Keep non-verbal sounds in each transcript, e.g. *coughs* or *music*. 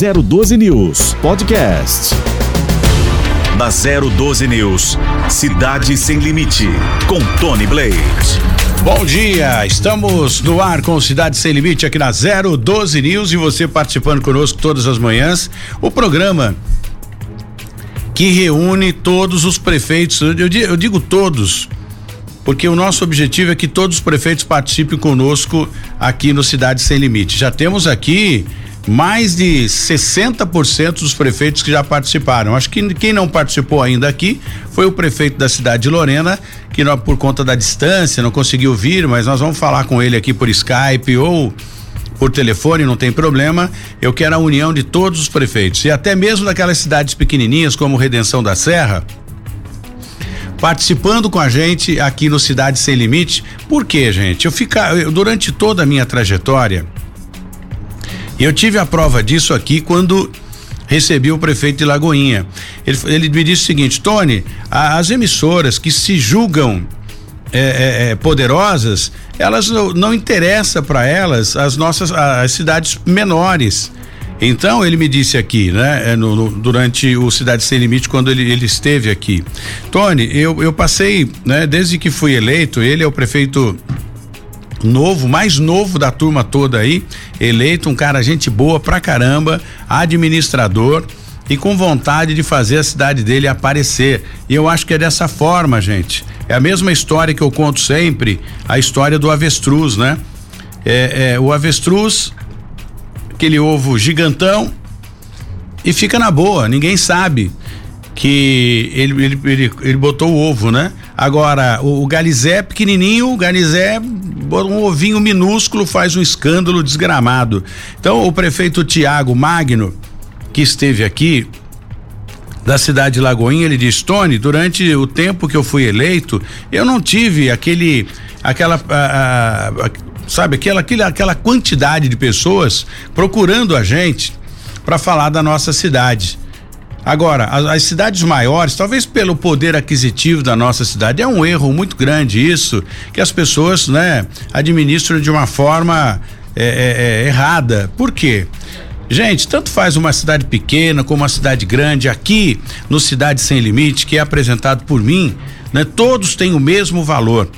012 News Podcast. Na 012 News, Cidade Sem Limite, com Tony Blade. Bom dia, estamos no ar com Cidade Sem Limite aqui na 012 News e você participando conosco todas as manhãs. O programa que reúne todos os prefeitos, eu, eu digo todos, porque o nosso objetivo é que todos os prefeitos participem conosco aqui no Cidade Sem Limite. Já temos aqui mais de 60% dos prefeitos que já participaram. Acho que quem não participou ainda aqui foi o prefeito da cidade de Lorena, que não, por conta da distância não conseguiu vir, mas nós vamos falar com ele aqui por Skype ou por telefone, não tem problema. Eu quero a união de todos os prefeitos e até mesmo daquelas cidades pequenininhas como Redenção da Serra, participando com a gente aqui no Cidade Sem Limite. Por quê, gente? Eu ficar durante toda a minha trajetória, eu tive a prova disso aqui quando recebi o prefeito de Lagoinha. Ele, ele me disse o seguinte, Tony, a, as emissoras que se julgam é, é, poderosas, elas não, não interessa para elas as nossas as cidades menores. Então ele me disse aqui, né, no, no, durante o Cidade Sem Limite, quando ele, ele esteve aqui, Tony, eu, eu passei, né, desde que fui eleito, ele é o prefeito novo, mais novo da turma toda aí, eleito, um cara gente boa pra caramba, administrador e com vontade de fazer a cidade dele aparecer. E eu acho que é dessa forma, gente. É a mesma história que eu conto sempre, a história do avestruz, né? É, é o avestruz, aquele ovo gigantão, e fica na boa, ninguém sabe que ele, ele, ele, ele botou o ovo, né? Agora, o, o Galizé pequenininho, o Galizé, um ovinho minúsculo faz um escândalo desgramado. Então, o prefeito Tiago Magno, que esteve aqui, da cidade de Lagoinha, ele diz: Tony, durante o tempo que eu fui eleito, eu não tive aquele, aquela, a, a, sabe, aquela, aquela, aquela quantidade de pessoas procurando a gente para falar da nossa cidade. Agora, as, as, cidades maiores, talvez pelo poder aquisitivo da nossa cidade, é um erro muito grande isso, que as pessoas, né, administram de uma forma é, é, é, errada. Por quê? Gente, tanto faz uma cidade pequena como uma cidade grande, aqui no Cidade Sem Limite, que é apresentado por mim, né, todos têm o mesmo valor.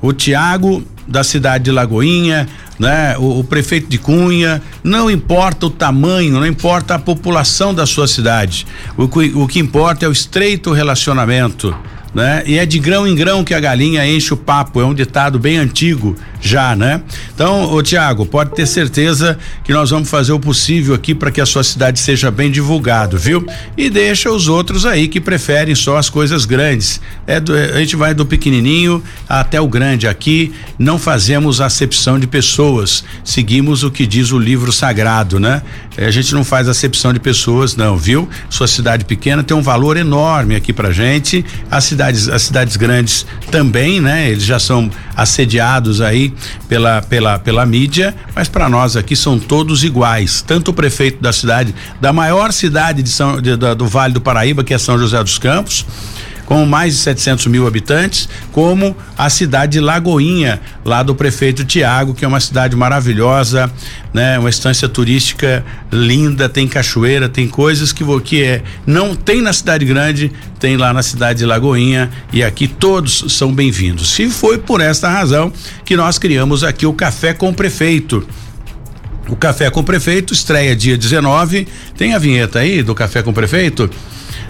O Tiago da cidade de Lagoinha, né? O, o, prefeito de Cunha, não importa o tamanho, não importa a população da sua cidade. O, o que importa é o estreito relacionamento né? E é de grão em grão que a galinha enche o papo, é um ditado bem antigo já, né? Então, ô Tiago, pode ter certeza que nós vamos fazer o possível aqui para que a sua cidade seja bem divulgado, viu? E deixa os outros aí que preferem só as coisas grandes. É do, a gente vai do pequenininho até o grande aqui, não fazemos acepção de pessoas, seguimos o que diz o livro sagrado, né? É, a gente não faz acepção de pessoas, não, viu? Sua cidade pequena tem um valor enorme aqui pra gente, a cidade cidades, as cidades grandes também, né? Eles já são assediados aí pela, pela, pela mídia, mas para nós aqui são todos iguais. Tanto o prefeito da cidade, da maior cidade de São, de, da, do Vale do Paraíba, que é São José dos Campos, com mais de 700 mil habitantes, como a cidade de Lagoinha, lá do prefeito Tiago, que é uma cidade maravilhosa, né? Uma estância turística linda, tem cachoeira, tem coisas que, que é, não tem na cidade grande, tem lá na cidade de Lagoinha e aqui todos são bem-vindos. E foi por esta razão que nós criamos aqui o Café com o Prefeito. O Café com o Prefeito estreia dia 19. Tem a vinheta aí do Café com o Prefeito?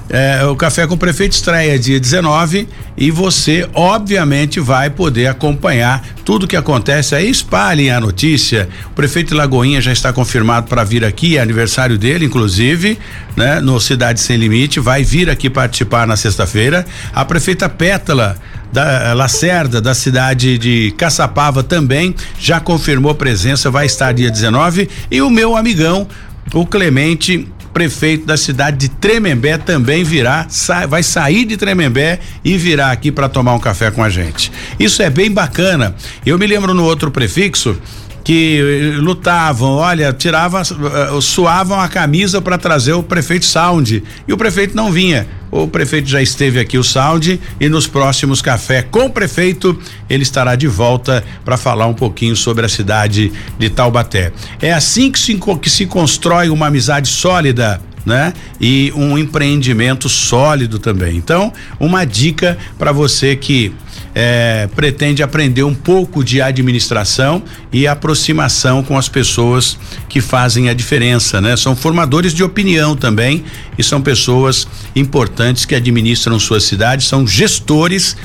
É, o Café com o Prefeito estreia dia 19 e você, obviamente, vai poder acompanhar tudo que acontece aí. Espalhem a notícia. O prefeito Lagoinha já está confirmado para vir aqui, é aniversário dele, inclusive, né? No Cidade Sem Limite, vai vir aqui participar na sexta-feira. A prefeita Pétala da Lacerda, da cidade de Caçapava, também já confirmou presença, vai estar dia 19. E o meu amigão, o Clemente prefeito da cidade de Tremembé também virá, sa vai sair de Tremembé e virá aqui para tomar um café com a gente. Isso é bem bacana. Eu me lembro no outro prefixo que eh, lutavam, olha, tiravam, uh, suavam a camisa para trazer o prefeito Sound e o prefeito não vinha. O prefeito já esteve aqui, o Sound, e nos próximos café com o prefeito, ele estará de volta para falar um pouquinho sobre a cidade de Taubaté. É assim que se, que se constrói uma amizade sólida né? E um empreendimento sólido também. Então, uma dica para você que é, pretende aprender um pouco de administração e aproximação com as pessoas que fazem a diferença, né? São formadores de opinião também e são pessoas importantes que administram sua cidade, são gestores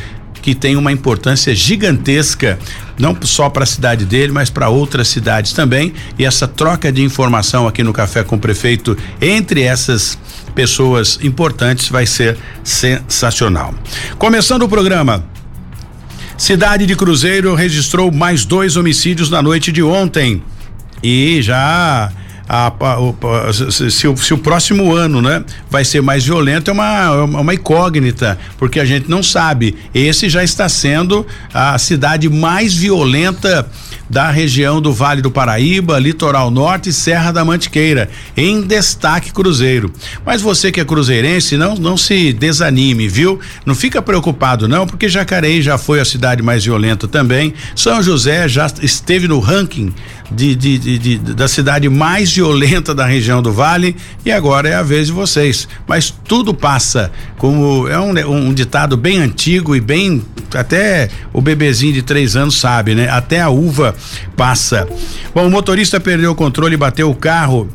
que tem uma importância gigantesca, não só para a cidade dele, mas para outras cidades também. E essa troca de informação aqui no Café com o Prefeito entre essas pessoas importantes vai ser sensacional. Começando o programa. Cidade de Cruzeiro registrou mais dois homicídios na noite de ontem. E já a, a, se, se, o, se, o, próximo ano, né, vai ser mais violento é uma, é uma incógnita, porque a gente não sabe. Esse já está sendo a cidade mais violenta da região do Vale do Paraíba, Litoral Norte e Serra da Mantiqueira, em destaque Cruzeiro. Mas você que é cruzeirense, não não se desanime, viu? Não fica preocupado não, porque Jacareí já foi a cidade mais violenta também. São José já esteve no ranking de, de, de, da cidade mais violenta da região do Vale e agora é a vez de vocês. Mas tudo passa, como é um, um ditado bem antigo e bem até o bebezinho de três anos sabe, né? Até a uva passa. Bom, o motorista perdeu o controle e bateu o carro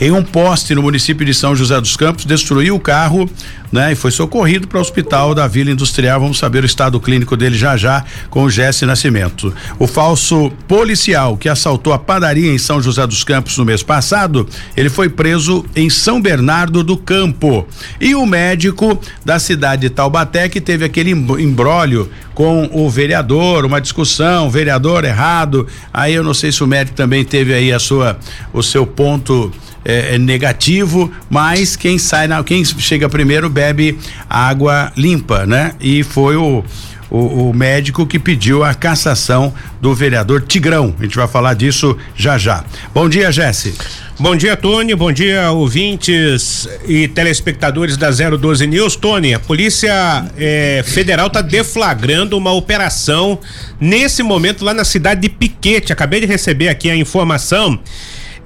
em um poste no município de São José dos Campos, destruiu o carro, né? E foi socorrido para o hospital da Vila Industrial. Vamos saber o estado clínico dele já já com o Jesse Nascimento. O falso policial que assaltou a padaria em São José dos Campos no mês passado, ele foi preso em São Bernardo do Campo. E o médico da cidade de Taubaté que teve aquele embrólio com o vereador, uma discussão, vereador errado. Aí eu não sei se o médico também teve aí a sua o seu ponto é, é, negativo, mas quem sai na, quem chega primeiro bebe água limpa, né? E foi o o, o, médico que pediu a cassação do vereador Tigrão. A gente vai falar disso já já. Bom dia, Jesse. Bom dia, Tony. Bom dia, ouvintes e telespectadores da 012 News. Tony, a Polícia eh, Federal está deflagrando uma operação nesse momento lá na cidade de Piquete. Acabei de receber aqui a informação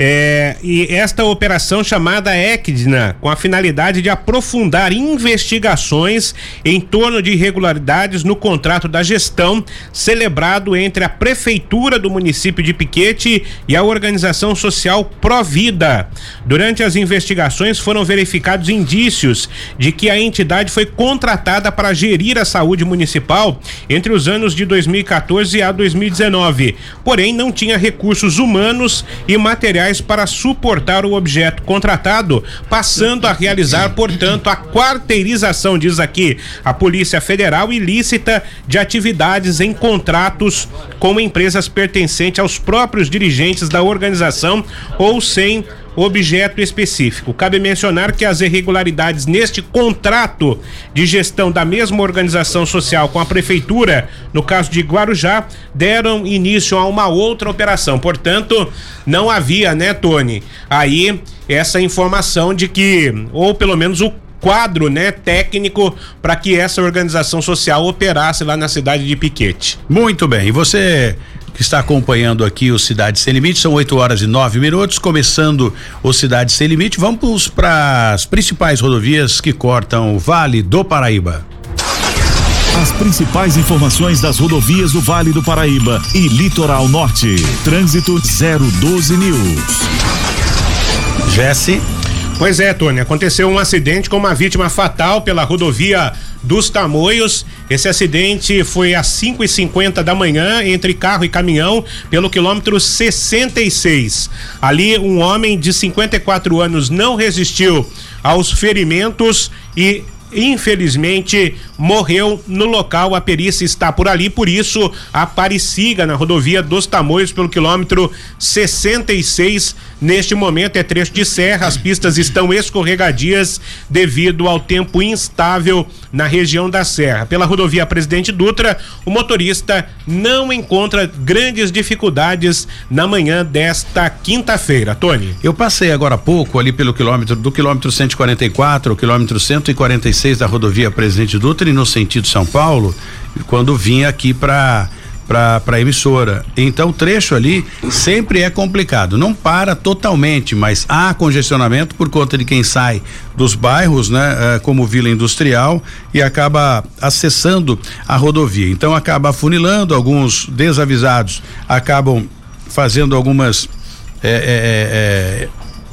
é, e esta operação chamada ECDNA, com a finalidade de aprofundar investigações em torno de irregularidades no contrato da gestão celebrado entre a Prefeitura do município de Piquete e a organização social Provida. Durante as investigações foram verificados indícios de que a entidade foi contratada para gerir a saúde municipal entre os anos de 2014 a 2019, porém não tinha recursos humanos e materiais para suportar o objeto contratado, passando a realizar, portanto, a quarteirização, diz aqui a Polícia Federal, ilícita de atividades em contratos com empresas pertencentes aos próprios dirigentes da organização ou sem objeto específico. Cabe mencionar que as irregularidades neste contrato de gestão da mesma organização social com a prefeitura, no caso de Guarujá, deram início a uma outra operação. Portanto, não havia, né, Tony? Aí essa informação de que ou pelo menos o quadro, né, técnico para que essa organização social operasse lá na cidade de Piquete. Muito bem. E você que está acompanhando aqui o Cidade Sem Limite. São 8 horas e 9 minutos, começando o Cidade Sem Limite. Vamos para as principais rodovias que cortam o Vale do Paraíba. As principais informações das rodovias do Vale do Paraíba e Litoral Norte. Trânsito 012 News. Jesse. Pois é, Tony, aconteceu um acidente com uma vítima fatal pela rodovia dos Tamoios. Esse acidente foi às 5 e 50 da manhã entre carro e caminhão pelo quilômetro 66. Ali, um homem de 54 anos não resistiu aos ferimentos e infelizmente morreu no local. A perícia está por ali, por isso Aparecida na rodovia dos Tamoios pelo quilômetro 66. Neste momento é trecho de serra, as pistas estão escorregadias devido ao tempo instável na região da serra. Pela rodovia Presidente Dutra, o motorista não encontra grandes dificuldades na manhã desta quinta-feira. Tony. Eu passei agora há pouco ali pelo quilômetro do quilômetro 144 ao quilômetro 146 da rodovia Presidente Dutra no sentido São Paulo, quando vim aqui para para a emissora. Então o trecho ali sempre é complicado. Não para totalmente, mas há congestionamento por conta de quem sai dos bairros, né, eh, como Vila Industrial e acaba acessando a rodovia. Então acaba afunilando, alguns desavisados acabam fazendo algumas é, é, é,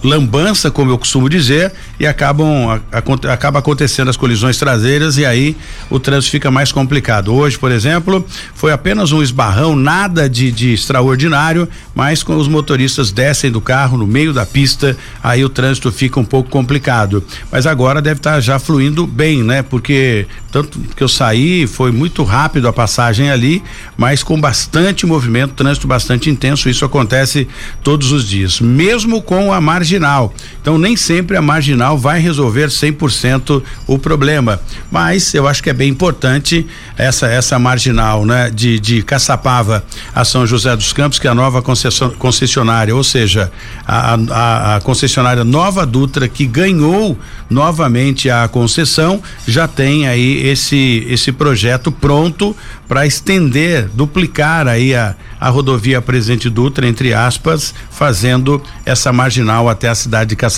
lambança, como eu costumo dizer, e acabam a, a, acaba acontecendo as colisões traseiras e aí o trânsito fica mais complicado. Hoje, por exemplo, foi apenas um esbarrão, nada de, de extraordinário, mas com os motoristas descem do carro no meio da pista, aí o trânsito fica um pouco complicado. Mas agora deve estar tá já fluindo bem, né? Porque tanto que eu saí, foi muito rápido a passagem ali, mas com bastante movimento, trânsito bastante intenso. Isso acontece todos os dias, mesmo com a marginal. Então nem sempre a marginal vai resolver 100% o problema. Mas eu acho que é bem importante essa essa marginal, né, de de Caçapava a São José dos Campos, que é a nova concessionária, ou seja, a, a, a concessionária Nova Dutra que ganhou novamente a concessão, já tem aí esse esse projeto pronto para estender, duplicar aí a, a rodovia Presidente Dutra, entre aspas, fazendo essa marginal até a cidade de Caçapava.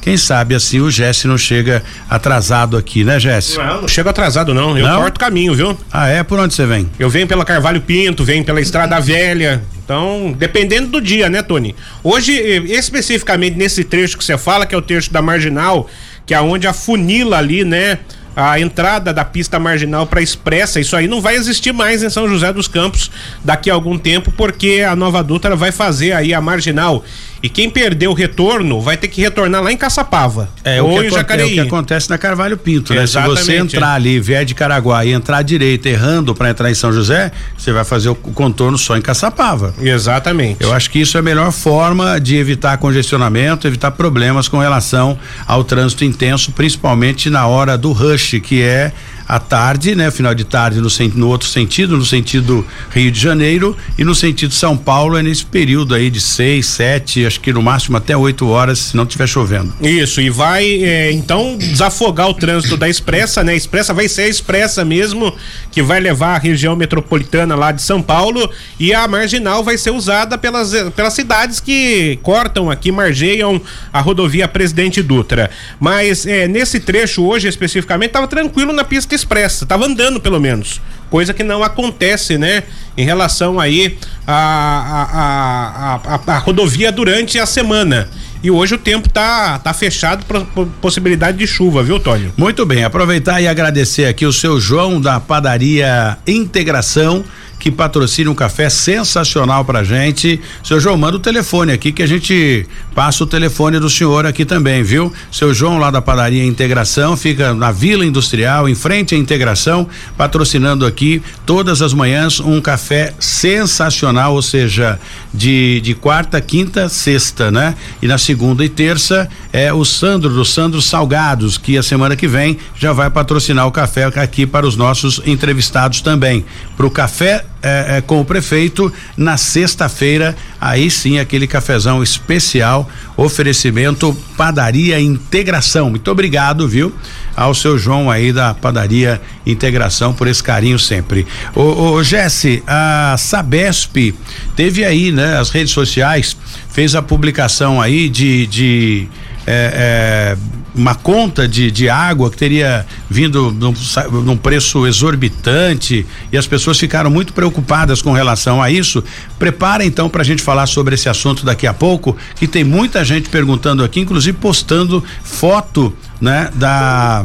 Quem sabe assim o Jesse não chega atrasado aqui, né, Jesse? Não, não chego atrasado não, eu não? corto caminho, viu? Ah, é? Por onde você vem? Eu venho pela Carvalho Pinto, venho pela Estrada Velha, então, dependendo do dia, né, Tony? Hoje, especificamente nesse trecho que você fala, que é o trecho da Marginal, que é onde a funila ali, né? a entrada da pista marginal para expressa, isso aí não vai existir mais em São José dos Campos daqui a algum tempo, porque a nova Dutra vai fazer aí a marginal e quem perdeu o retorno vai ter que retornar lá em Caçapava. É, ou o que, em Jacareí. é o que acontece na Carvalho Pinto, né? Se você entrar ali, vier de Caraguá e entrar à direita errando para entrar em São José, você vai fazer o contorno só em Caçapava. Exatamente. Eu acho que isso é a melhor forma de evitar congestionamento, evitar problemas com relação ao trânsito intenso, principalmente na hora do rush, que é à tarde, né? Final de tarde no, no outro sentido, no sentido Rio de Janeiro e no sentido São Paulo é nesse período aí de seis, sete, acho que no máximo até oito horas, se não estiver chovendo. Isso, e vai é, então desafogar o trânsito da expressa, né? A expressa vai ser a expressa mesmo, que vai levar a região metropolitana lá de São Paulo e a marginal vai ser usada pelas, pelas cidades que cortam aqui, margeiam a rodovia Presidente Dutra. Mas é, nesse trecho hoje especificamente estava tranquilo na pista expressa, tava andando pelo menos. Coisa que não acontece, né? Em relação aí a, a, a, a, a rodovia durante a semana. E hoje o tempo tá, tá fechado para possibilidade de chuva, viu, Tônio? Muito bem, aproveitar e agradecer aqui o seu João da padaria Integração que patrocina um café sensacional pra gente. Seu João, manda o telefone aqui que a gente passa o telefone do senhor aqui também, viu? Seu João lá da padaria Integração, fica na Vila Industrial, em frente à Integração, patrocinando aqui todas as manhãs um café sensacional, ou seja, de, de quarta, quinta, sexta, né? E na segunda e terça é o Sandro do Sandro Salgados, que a semana que vem já vai patrocinar o café aqui para os nossos entrevistados também. Pro café é, é, com o prefeito na sexta-feira. Aí sim, aquele cafezão especial, oferecimento Padaria Integração. Muito obrigado, viu? Ao seu João aí da Padaria Integração por esse carinho sempre. Ô, ô Jesse, a Sabesp teve aí, né, as redes sociais, fez a publicação aí de, de é, uma conta de, de água que teria vindo num, num, preço exorbitante e as pessoas ficaram muito preocupadas com relação a isso. Prepara então para a gente falar sobre esse assunto daqui a pouco, que tem muita gente perguntando aqui, inclusive postando foto, né, da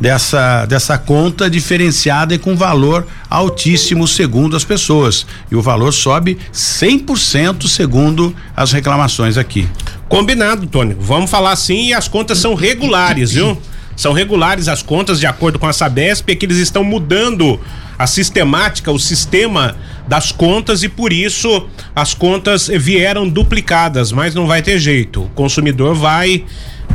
dessa dessa conta diferenciada e com valor altíssimo segundo as pessoas. E o valor sobe 100% segundo as reclamações aqui. Combinado, Tony. Vamos falar assim e as contas são regulares, viu? são regulares as contas de acordo com a Sabesp, é que eles estão mudando a sistemática, o sistema das contas e por isso as contas vieram duplicadas, mas não vai ter jeito. O consumidor vai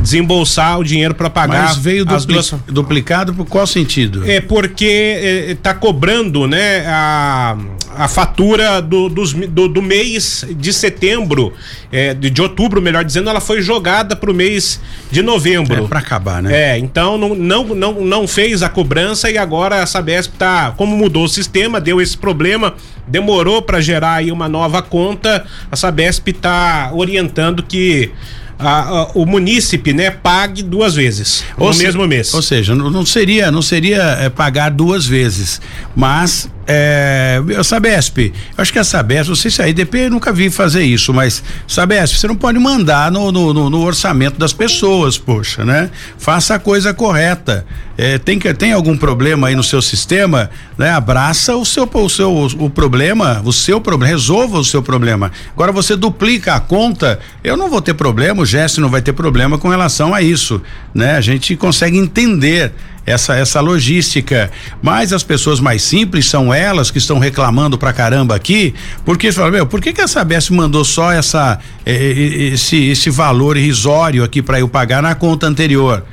desembolsar o dinheiro para pagar. Mas veio dupli duas... duplicado por qual sentido? É porque está é, cobrando, né, a, a fatura do, dos, do, do mês de setembro, é, de, de, outubro, melhor dizendo, ela foi jogada para o mês de novembro. É para acabar, né? É, então não, não, não, não fez a cobrança e agora a Sabesp tá, como mudou o sistema, deu esse problema, demorou para gerar aí uma nova conta, a Sabesp está orientando que a, a, o munícipe, né, pague duas vezes ou no se, mesmo mês. Ou seja, não, não seria, não seria é, pagar duas vezes, mas é, Sabesp, acho que a Sabesp, não sei se a IDP nunca vi fazer isso, mas Sabesp, você não pode mandar no, no, no, no orçamento das pessoas, poxa, né? Faça a coisa correta. É, tem, que, tem algum problema aí no seu sistema, né? Abraça o seu, o seu o problema, o seu problema, resolva o seu problema. Agora você duplica a conta, eu não vou ter problema, o Gesto não vai ter problema com relação a isso, né? A gente consegue entender essa essa logística. Mas as pessoas mais simples são elas que estão reclamando pra caramba aqui, porque falam, meu, por que que a Sabesp mandou só essa esse esse valor irrisório aqui para eu pagar na conta anterior?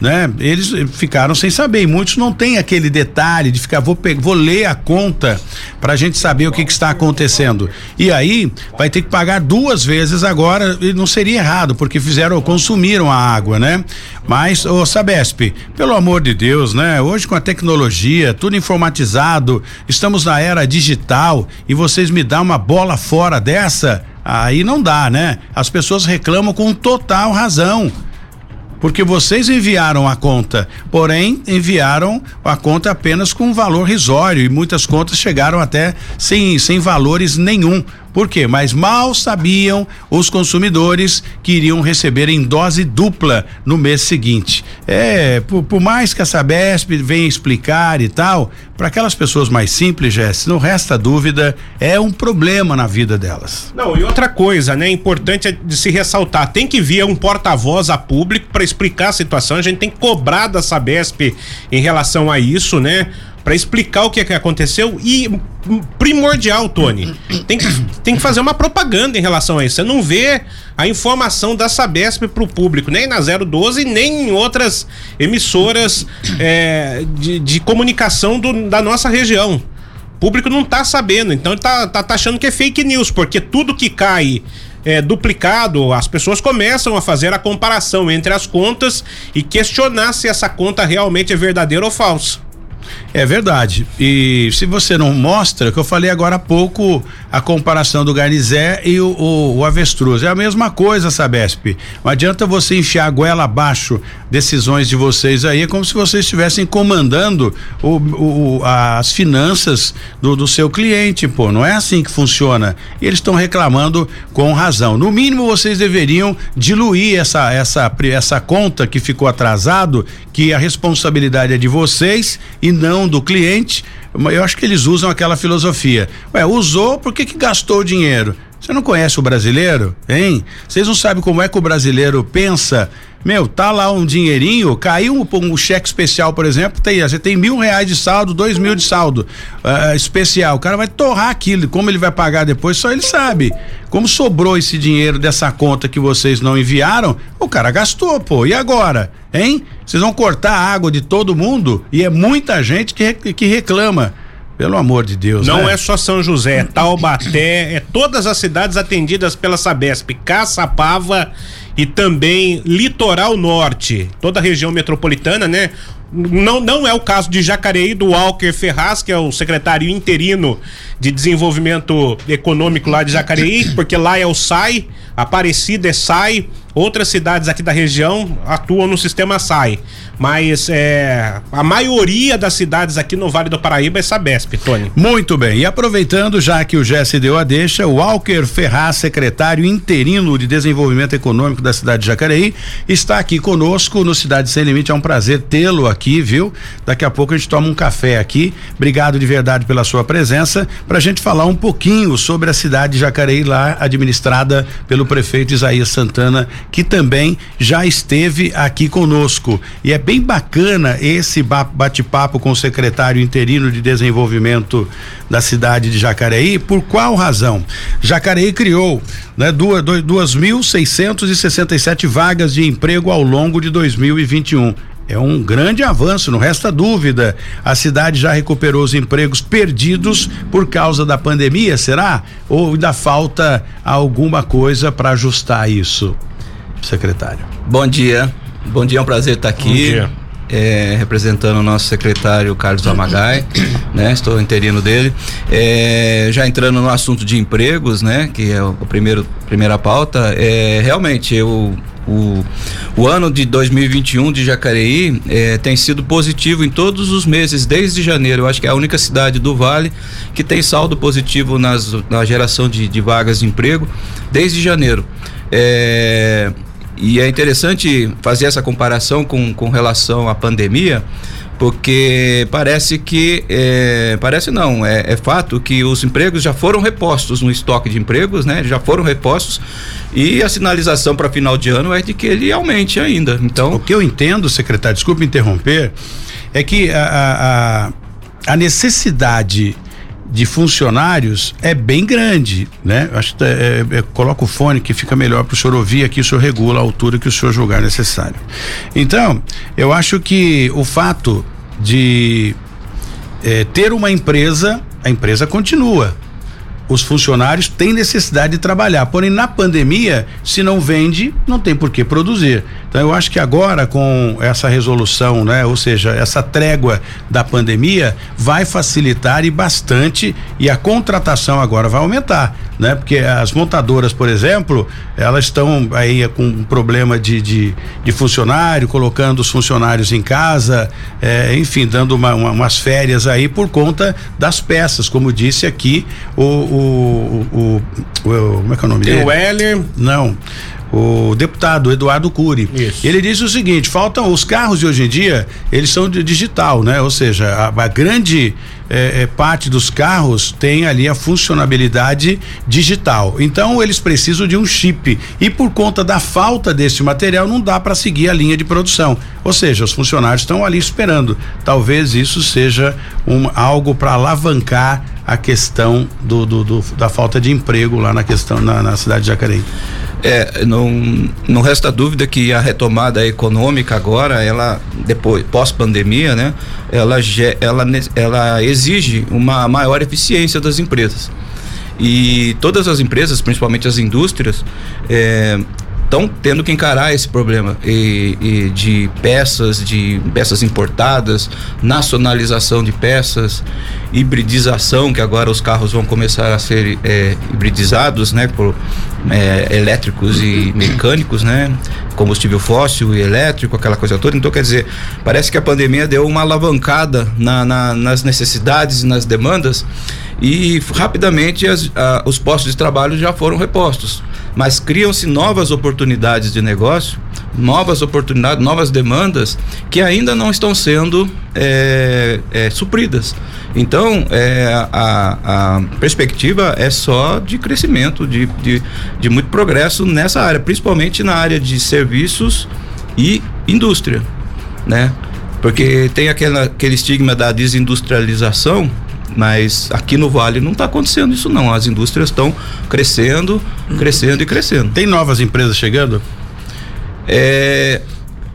Né? Eles ficaram sem saber e muitos não têm aquele detalhe de ficar vou vou ler a conta para a gente saber o que, que, está acontecendo e aí vai ter que pagar duas vezes agora e não seria errado porque fizeram consumiram a água, né? Mas o Sabesp, pelo amor de Deus, né? Hoje com a tecnologia tudo informatizado, estamos na era digital e vocês me dão uma bola fora dessa aí não dá, né? As pessoas reclamam com total razão porque vocês enviaram a conta, porém enviaram a conta apenas com um valor risório e muitas contas chegaram até sem, sem valores nenhum. Por quê? Mas mal sabiam os consumidores que iriam receber em dose dupla no mês seguinte. É, por, por mais que a Sabesp venha explicar e tal, para aquelas pessoas mais simples, Jess, não resta dúvida, é um problema na vida delas. Não, e outra coisa, né, importante é de se ressaltar, tem que vir um porta-voz a público para explicar a situação, a gente tem que cobrar da Sabesp em relação a isso, né? Para explicar o que, é que aconteceu e primordial, Tony, tem que, tem que fazer uma propaganda em relação a isso. Você não vê a informação da Sabesp para o público, nem na 012, nem em outras emissoras é, de, de comunicação do, da nossa região. O público não está sabendo, então ele tá, tá, tá achando que é fake news, porque tudo que cai é, duplicado, as pessoas começam a fazer a comparação entre as contas e questionar se essa conta realmente é verdadeira ou falsa. É verdade. E se você não mostra, que eu falei agora há pouco, a comparação do garnizé e o, o, o avestruz. É a mesma coisa, Sabesp. Não adianta você enfiar a goela abaixo decisões de vocês aí, é como se vocês estivessem comandando o, o, as finanças do, do seu cliente, pô. Não é assim que funciona. E eles estão reclamando com razão. No mínimo, vocês deveriam diluir essa, essa, essa conta que ficou atrasado, que a responsabilidade é de vocês e não do cliente. Eu acho que eles usam aquela filosofia. Ué, usou, por que que gastou o dinheiro? Você não conhece o brasileiro, hein? Vocês não sabem como é que o brasileiro pensa meu, tá lá um dinheirinho, caiu um, um cheque especial, por exemplo, tem, você tem mil reais de saldo, dois mil de saldo uh, especial. O cara vai torrar aquilo, como ele vai pagar depois, só ele sabe. Como sobrou esse dinheiro dessa conta que vocês não enviaram, o cara gastou, pô. E agora? Hein? Vocês vão cortar a água de todo mundo e é muita gente que, que reclama. Pelo amor de Deus. Não né? é só São José, é Taubaté, é todas as cidades atendidas pela Sabesp, Caçapava e também Litoral Norte, toda a região metropolitana, né? Não, não é o caso de Jacareí do Walker Ferraz, que é o secretário interino de desenvolvimento econômico lá de Jacareí, porque lá é o SAI, Aparecida é SAI, outras cidades aqui da região atuam no sistema SAI. Mas é, a maioria das cidades aqui no Vale do Paraíba é Sabesp, Tony. Muito bem. E aproveitando, já que o Jesse deu a deixa, o Walker Ferraz, secretário interino de Desenvolvimento Econômico da cidade de Jacareí, está aqui conosco no Cidade Sem Limite. É um prazer tê-lo aqui, viu? Daqui a pouco a gente toma um café aqui. Obrigado de verdade pela sua presença, para a gente falar um pouquinho sobre a cidade de Jacareí, lá administrada pelo prefeito Isaías Santana, que também já esteve aqui conosco. E é bem bacana esse bate-papo com o secretário interino de desenvolvimento da cidade de Jacareí. Por qual razão? Jacareí criou né, 2.667 vagas de emprego ao longo de 2021. É um grande avanço, não resta dúvida. A cidade já recuperou os empregos perdidos por causa da pandemia, será? Ou ainda falta alguma coisa para ajustar isso, secretário? Bom dia. Bom dia, é um prazer estar aqui. Bom dia. É, representando o nosso secretário Carlos Amagai, né? Estou interino dele. É, já entrando no assunto de empregos, né? Que é o primeiro primeira pauta. É, realmente eu o, o ano de 2021 de Jacareí é, tem sido positivo em todos os meses, desde janeiro. Eu acho que é a única cidade do Vale que tem saldo positivo nas, na geração de, de vagas de emprego desde janeiro. É, e é interessante fazer essa comparação com, com relação à pandemia, porque parece que é, parece não é, é, fato que os empregos já foram repostos no estoque de empregos, né? Já foram repostos e a sinalização para final de ano é de que ele aumente ainda. Então o que eu entendo, secretário, desculpe interromper, é que a, a, a necessidade de funcionários é bem grande, né? Acho que é, é, coloca o fone que fica melhor para o senhor ouvir aqui, o senhor regula a altura que o senhor julgar necessário. Então, eu acho que o fato de é, ter uma empresa, a empresa continua os funcionários têm necessidade de trabalhar. Porém, na pandemia, se não vende, não tem por que produzir. Então, eu acho que agora, com essa resolução, né, ou seja, essa trégua da pandemia, vai facilitar e bastante, e a contratação agora vai aumentar. Né? Porque as montadoras, por exemplo, elas estão aí com um problema de, de, de, funcionário, colocando os funcionários em casa, é, enfim, dando uma, uma, umas férias aí por conta das peças, como disse aqui o, o, o, o como é que é o nome dele? O Heller. Não o deputado Eduardo Cury. Isso. Ele disse o seguinte: faltam os carros de hoje em dia, eles são de digital, né? Ou seja, a, a grande é, é, parte dos carros tem ali a funcionabilidade digital. Então eles precisam de um chip e por conta da falta desse material não dá para seguir a linha de produção. Ou seja, os funcionários estão ali esperando. Talvez isso seja um, algo para alavancar a questão do, do, do, da falta de emprego lá na questão na, na cidade de Jacareí. É, não, não resta dúvida que a retomada econômica agora, ela depois pós pandemia, né, ela ela ela exige uma maior eficiência das empresas. E todas as empresas, principalmente as indústrias, é, estão tendo que encarar esse problema e, e, de peças, de peças importadas, nacionalização de peças, hibridização, que agora os carros vão começar a ser é, hibridizados, né, por é, elétricos e *coughs* mecânicos, né, combustível fóssil e elétrico, aquela coisa toda. Então, quer dizer, parece que a pandemia deu uma alavancada na, na, nas necessidades e nas demandas e rapidamente as, a, os postos de trabalho já foram repostos mas criam-se novas oportunidades de negócio, novas oportunidades, novas demandas que ainda não estão sendo é, é, supridas. Então, é, a, a, perspectiva é só de crescimento, de, de, de muito progresso nessa área, principalmente na área de serviços e indústria, né? Porque tem aquela, aquele estigma da desindustrialização, mas aqui no Vale não está acontecendo isso não. As indústrias estão crescendo, crescendo e crescendo. Tem novas empresas chegando? É,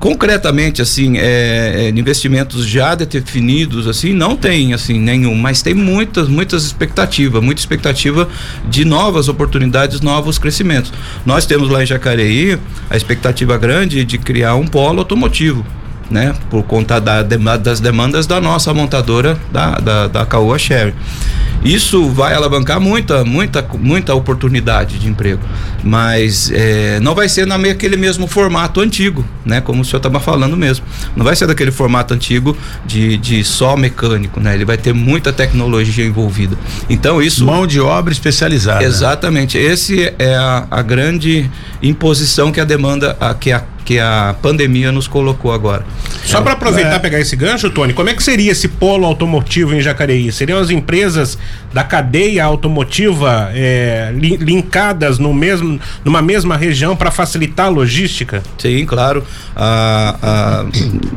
concretamente assim é, é, investimentos já definidos assim não tem assim nenhum mas tem muitas muitas expectativas muita expectativa de novas oportunidades novos crescimentos nós temos lá em Jacareí a expectativa grande de criar um polo automotivo né? Por conta da, das demandas da nossa montadora da, da, da Caoa Sherry. Isso vai alavancar muita, muita, muita oportunidade de emprego, mas é, não vai ser naquele mesmo formato antigo, né? Como o senhor estava falando mesmo. Não vai ser daquele formato antigo de, de só mecânico, né? Ele vai ter muita tecnologia envolvida. Então isso. Mão de obra especializada. Exatamente. Esse é a, a grande imposição que a demanda, a, que a que a pandemia nos colocou agora. Só para aproveitar e é. pegar esse gancho, Tony, como é que seria esse polo automotivo em Jacareí? Seriam as empresas da cadeia automotiva é, li, linkadas no mesmo, numa mesma região para facilitar a logística? Sim, claro. Ah, ah,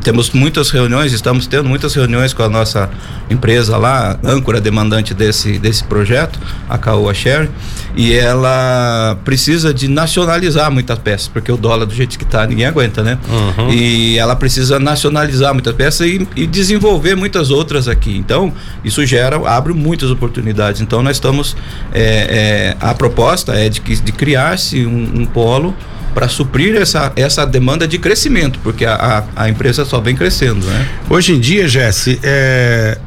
temos muitas reuniões, estamos tendo muitas reuniões com a nossa empresa lá, âncora demandante desse, desse projeto, a Caoa Share, e ela precisa de nacionalizar muitas peças, porque o dólar do jeito que está ninguém aguenta, né? Uhum. E ela precisa nacionalizar muitas peças e, e desenvolver muitas outras aqui. Então, isso gera, abre muitas oportunidades. Então, nós estamos, é, é, a proposta é de, de criar-se um, um polo para suprir essa, essa demanda de crescimento, porque a, a, a, empresa só vem crescendo, né? Hoje em dia, Jesse, é,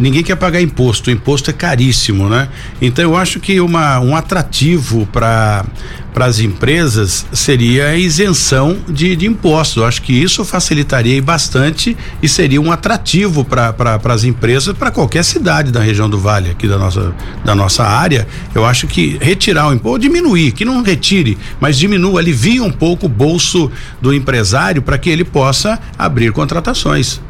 ninguém quer pagar imposto, o imposto é caríssimo, né? Então eu acho que uma, um atrativo para para as empresas seria a isenção de, de impostos. Eu acho que isso facilitaria bastante e seria um atrativo para pra, as empresas, para qualquer cidade da região do Vale, aqui da nossa, da nossa área. Eu acho que retirar o imposto, diminuir, que não retire, mas diminua, alivia um pouco o bolso do empresário para que ele possa abrir contratações.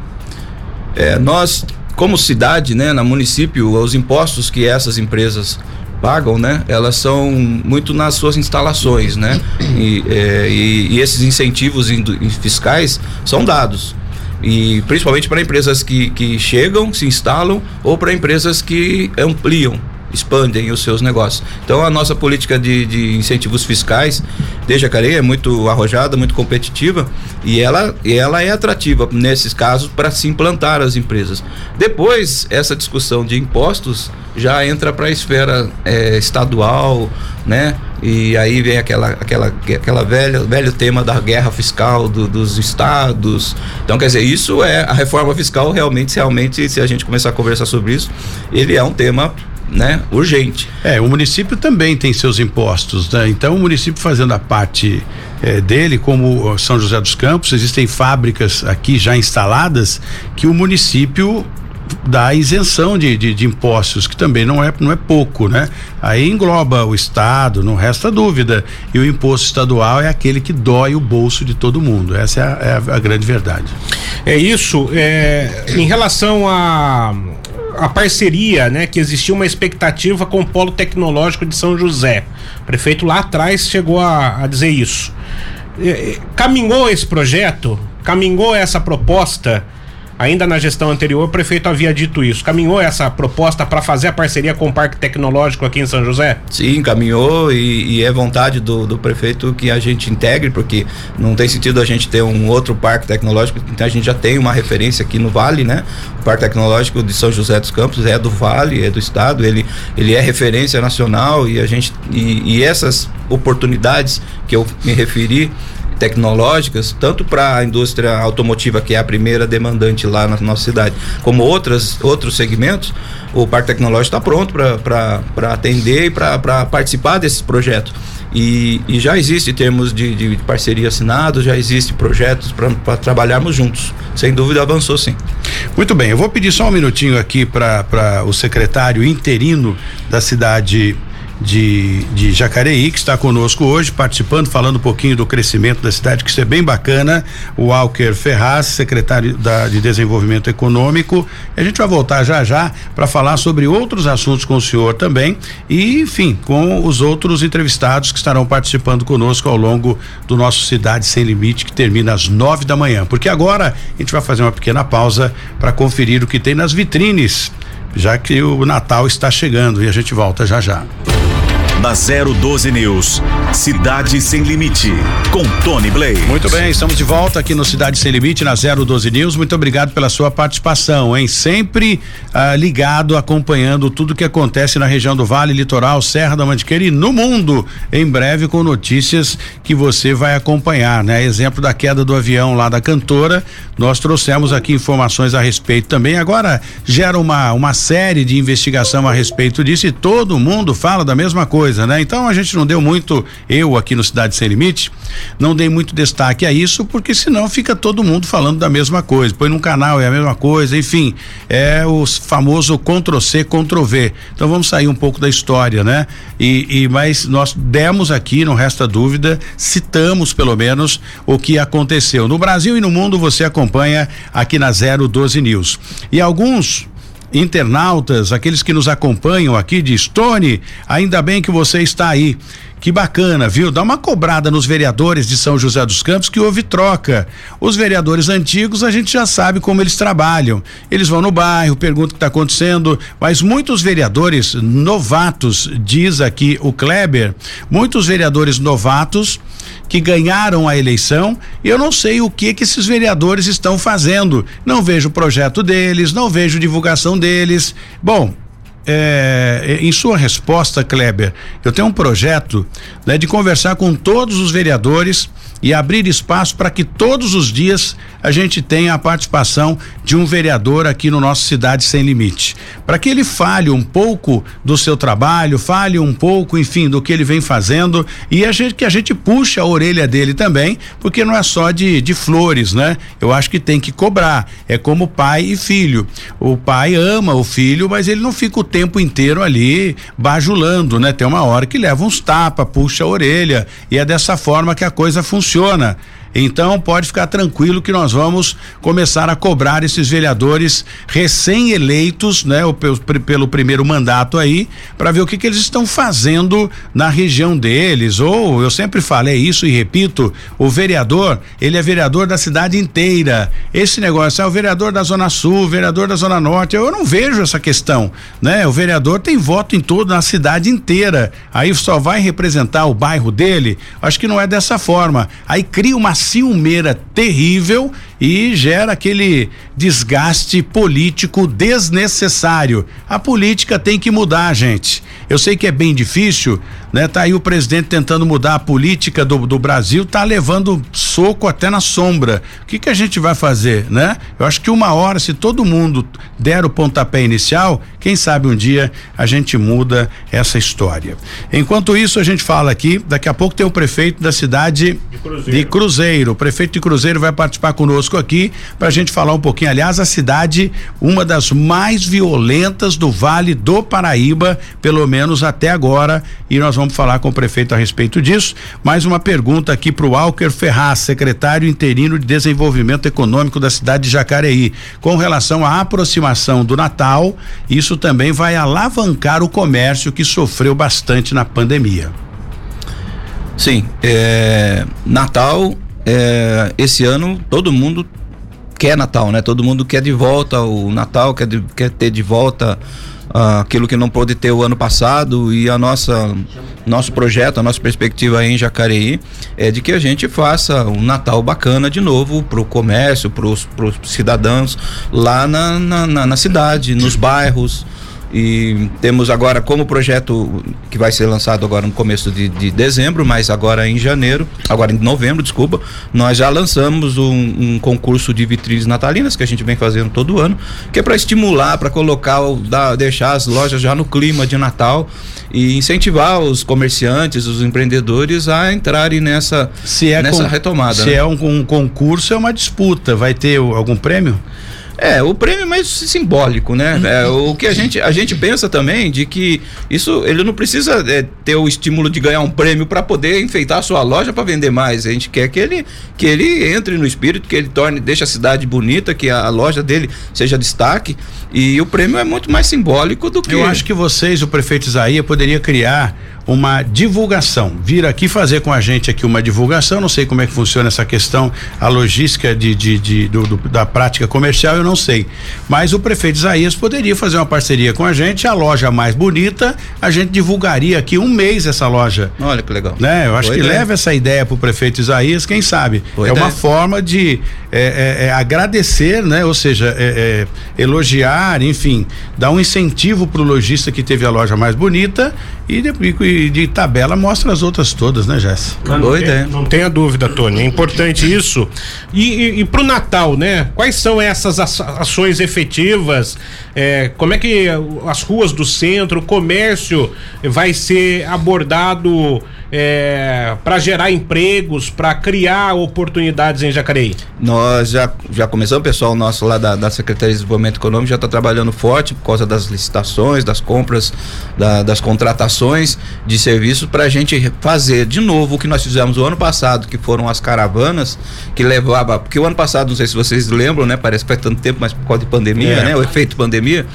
É, nós como cidade, né, na município, os impostos que essas empresas pagam, né? Elas são muito nas suas instalações, né? E, é, e, e esses incentivos fiscais são dados e principalmente para empresas que, que chegam, se instalam ou para empresas que ampliam expandem os seus negócios. Então a nossa política de, de incentivos fiscais de Jacareí é muito arrojada, muito competitiva e ela, ela é atrativa nesses casos para se implantar as empresas. Depois essa discussão de impostos já entra para a esfera é, estadual, né? E aí vem aquela, aquela, aquela velha, velho tema da guerra fiscal do, dos estados. Então, quer dizer, isso é a reforma fiscal realmente, realmente, se a gente começar a conversar sobre isso, ele é um tema né, urgente. É, o município também tem seus impostos, né? Então o município fazendo a parte é, dele, como São José dos Campos, existem fábricas aqui já instaladas que o município dá isenção de, de, de, impostos, que também não é, não é pouco, né? Aí engloba o Estado, não resta dúvida. E o imposto estadual é aquele que dói o bolso de todo mundo. Essa é a, é a grande verdade. É isso. É, em relação a a parceria, né, que existia uma expectativa com o Polo Tecnológico de São José. O prefeito lá atrás chegou a, a dizer isso. caminhou esse projeto, caminhou essa proposta Ainda na gestão anterior, o prefeito havia dito isso. Caminhou essa proposta para fazer a parceria com o Parque Tecnológico aqui em São José? Sim, caminhou e, e é vontade do, do, prefeito que a gente integre, porque não tem sentido a gente ter um outro parque tecnológico, então a gente já tem uma referência aqui no Vale, né? O Parque Tecnológico de São José dos Campos é do Vale, é do Estado, ele, ele é referência nacional e a gente e, e essas oportunidades que eu me referi tecnológicas, tanto para a indústria automotiva, que é a primeira demandante lá na nossa cidade, como outras, outros segmentos, o Parque Tecnológico está pronto para atender e para participar desses projetos. E, e, já existe termos de, de, parceria assinados, já existe projetos para trabalharmos juntos. Sem dúvida avançou sim. Muito bem, eu vou pedir só um minutinho aqui para o secretário interino da cidade de, de Jacareí, que está conosco hoje, participando, falando um pouquinho do crescimento da cidade, que isso é bem bacana. O Walker Ferraz, secretário da, de Desenvolvimento Econômico. A gente vai voltar já já para falar sobre outros assuntos com o senhor também e, enfim, com os outros entrevistados que estarão participando conosco ao longo do nosso Cidade Sem Limite, que termina às nove da manhã. Porque agora a gente vai fazer uma pequena pausa para conferir o que tem nas vitrines, já que o Natal está chegando e a gente volta já já na 012 News. Cidade Sem Limite, com Tony Blaze. Muito bem, estamos de volta aqui no Cidade Sem Limite, na 012 News. Muito obrigado pela sua participação, hein? Sempre ah, ligado, acompanhando tudo que acontece na região do Vale, Litoral, Serra da Mantiqueira e no mundo. Em breve com notícias que você vai acompanhar, né? Exemplo da queda do avião lá da cantora. Nós trouxemos aqui informações a respeito também. Agora gera uma, uma série de investigação a respeito disso e todo mundo fala da mesma coisa coisa, né? Então a gente não deu muito, eu aqui no Cidade Sem Limite, não dei muito destaque a isso, porque senão fica todo mundo falando da mesma coisa. Põe num canal é a mesma coisa, enfim, é o famoso Ctrl C, Ctrl V. Então vamos sair um pouco da história, né? E, e mas nós demos aqui, não resta dúvida, citamos pelo menos o que aconteceu. No Brasil e no mundo você acompanha aqui na 012 News. E alguns internautas, aqueles que nos acompanham aqui de Stone, ainda bem que você está aí. Que bacana, viu? Dá uma cobrada nos vereadores de São José dos Campos que houve troca. Os vereadores antigos a gente já sabe como eles trabalham. Eles vão no bairro, perguntam o que está acontecendo, mas muitos vereadores novatos, diz aqui o Kleber, muitos vereadores novatos que ganharam a eleição, eu não sei o que que esses vereadores estão fazendo. Não vejo o projeto deles, não vejo divulgação deles. Bom, é, em sua resposta, Kleber, eu tenho um projeto né, de conversar com todos os vereadores e abrir espaço para que todos os dias a gente tenha a participação de um vereador aqui no nosso Cidade Sem Limite. Para que ele fale um pouco do seu trabalho, fale um pouco, enfim, do que ele vem fazendo e a gente, que a gente puxa a orelha dele também, porque não é só de, de flores, né? Eu acho que tem que cobrar. É como pai e filho. O pai ama o filho, mas ele não fica o tempo inteiro ali bajulando, né? Tem uma hora que leva uns tapas, puxa a orelha e é dessa forma que a coisa funciona funciona então pode ficar tranquilo que nós vamos começar a cobrar esses vereadores recém-eleitos, né, pelo, primeiro mandato aí, para ver o que, que eles estão fazendo na região deles. Ou eu sempre falei isso e repito, o vereador, ele é vereador da cidade inteira. Esse negócio é o vereador da Zona Sul, vereador da Zona Norte. Eu não vejo essa questão, né? O vereador tem voto em toda a cidade inteira. Aí só vai representar o bairro dele. Acho que não é dessa forma. Aí cria uma ciumeira terrível e gera aquele desgaste político desnecessário. A política tem que mudar, gente. Eu sei que é bem difícil, né? Tá aí o presidente tentando mudar a política do, do Brasil, tá levando soco até na sombra. O que que a gente vai fazer, né? Eu acho que uma hora, se todo mundo der o pontapé inicial, quem sabe um dia a gente muda essa história. Enquanto isso, a gente fala aqui, daqui a pouco tem o prefeito da cidade de Cruzeiro. De Cruzeiro. O prefeito de Cruzeiro vai participar conosco aqui para a gente falar um pouquinho. Aliás, a cidade, uma das mais violentas do Vale do Paraíba, pelo menos até agora, e nós vamos falar com o prefeito a respeito disso. Mais uma pergunta aqui para o Alker Ferraz, secretário interino de Desenvolvimento Econômico da cidade de Jacareí, com relação à aproximação do Natal, isso também vai alavancar o comércio que sofreu bastante na pandemia. Sim, é, Natal, é, esse ano todo mundo quer Natal, né? Todo mundo quer de volta o Natal, quer, de, quer ter de volta uh, aquilo que não pôde ter o ano passado e a nossa nosso projeto, a nossa perspectiva aí em Jacareí é de que a gente faça um Natal bacana de novo para o comércio, para os cidadãos lá na, na, na, na cidade, nos bairros. E temos agora como projeto que vai ser lançado agora no começo de, de dezembro, mas agora em janeiro, agora em novembro, desculpa, nós já lançamos um, um concurso de vitrines natalinas que a gente vem fazendo todo ano, que é para estimular, para colocar, da, deixar as lojas já no clima de Natal e incentivar os comerciantes, os empreendedores a entrarem nessa, se é nessa com, retomada. Se né? é um, um concurso, é uma disputa. Vai ter algum prêmio? É, o prêmio é mais simbólico, né? Uhum. É, o que a gente, a gente pensa também de que isso ele não precisa é, ter o estímulo de ganhar um prêmio para poder enfeitar a sua loja para vender mais. A gente quer que ele que ele entre no espírito, que ele torne, deixe a cidade bonita, que a, a loja dele seja destaque. E o prêmio é muito mais simbólico do que. Eu acho que vocês, o prefeito Isaías, poderia criar uma divulgação, vir aqui fazer com a gente aqui uma divulgação, não sei como é que funciona essa questão, a logística de, de, de do, do, da prática comercial, eu não sei, mas o prefeito Isaías poderia fazer uma parceria com a gente, a loja mais bonita, a gente divulgaria aqui um mês essa loja. Olha que legal. Né? Eu acho Boa que ideia. leva essa ideia para o prefeito Isaías, quem sabe, Boa é ideia. uma forma de é, é, é, agradecer, né? Ou seja, é, é, elogiar, enfim, dar um incentivo para o lojista que teve a loja mais bonita e e de tabela mostra as outras todas, né, Jéssica? Não, não, tem, não tenha dúvida, Tony. É importante *laughs* isso. E, e, e para o Natal, né? Quais são essas ações efetivas? É, como é que as ruas do centro, o comércio vai ser abordado é, para gerar empregos, para criar oportunidades em Jacareí? Nós já, já começamos, o pessoal nosso lá da, da Secretaria de Desenvolvimento Econômico já está trabalhando forte por causa das licitações, das compras, da, das contratações de serviços para a gente fazer de novo o que nós fizemos o ano passado, que foram as caravanas que levava, porque o ano passado, não sei se vocês lembram, né? Parece que faz tanto tempo, mas por causa de pandemia, é. né? O efeito pandemia.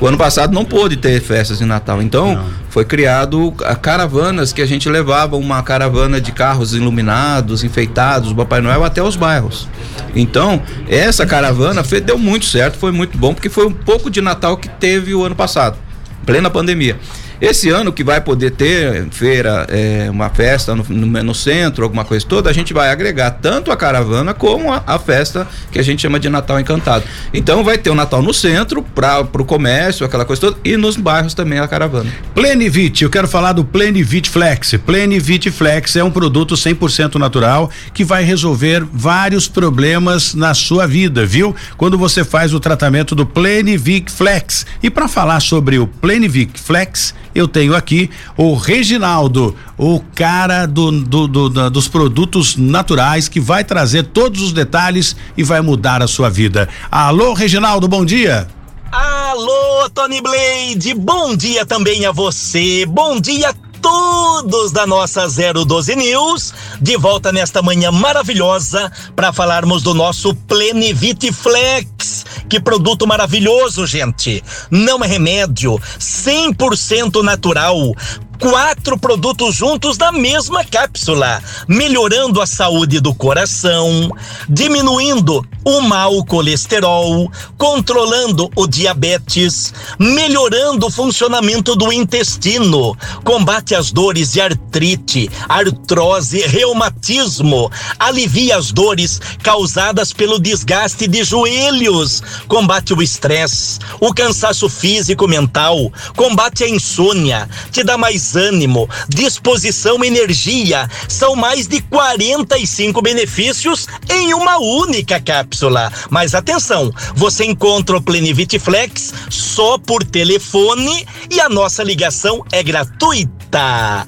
O ano passado não pôde ter festas de Natal. Então, não. Foi criado caravanas que a gente levava uma caravana de carros iluminados, enfeitados, Papai Noel até os bairros. Então, essa caravana fez, deu muito certo, foi muito bom, porque foi um pouco de Natal que teve o ano passado, plena pandemia. Esse ano que vai poder ter feira, é, uma festa no, no, no, centro, alguma coisa toda, a gente vai agregar tanto a caravana como a, a, festa que a gente chama de Natal Encantado. Então vai ter o Natal no centro, para o comércio, aquela coisa toda, e nos bairros também a caravana. Plenivit, eu quero falar do Plenivit Flex. Plenivit Flex é um produto 100% natural que vai resolver vários problemas na sua vida, viu? Quando você faz o tratamento do Plenivit Flex. E para falar sobre o Plenivit Flex, eu tenho aqui o Reginaldo, o cara do, do, do, dos produtos naturais que vai trazer todos os detalhes e vai mudar a sua vida. Alô, Reginaldo, bom dia. Alô, Tony Blade, bom dia também a você, bom dia todos da nossa 012 News, de volta nesta manhã maravilhosa para falarmos do nosso Plenivit Flex. Que produto maravilhoso, gente! Não é remédio, 100% natural quatro produtos juntos na mesma cápsula, melhorando a saúde do coração, diminuindo o mau colesterol, controlando o diabetes, melhorando o funcionamento do intestino, combate as dores de artrite, artrose, reumatismo, alivia as dores causadas pelo desgaste de joelhos, combate o estresse, o cansaço físico mental, combate a insônia, te dá mais ânimo, disposição, energia. São mais de 45 benefícios em uma única cápsula. Mas atenção, você encontra o Plenivit Flex só por telefone e a nossa ligação é gratuita.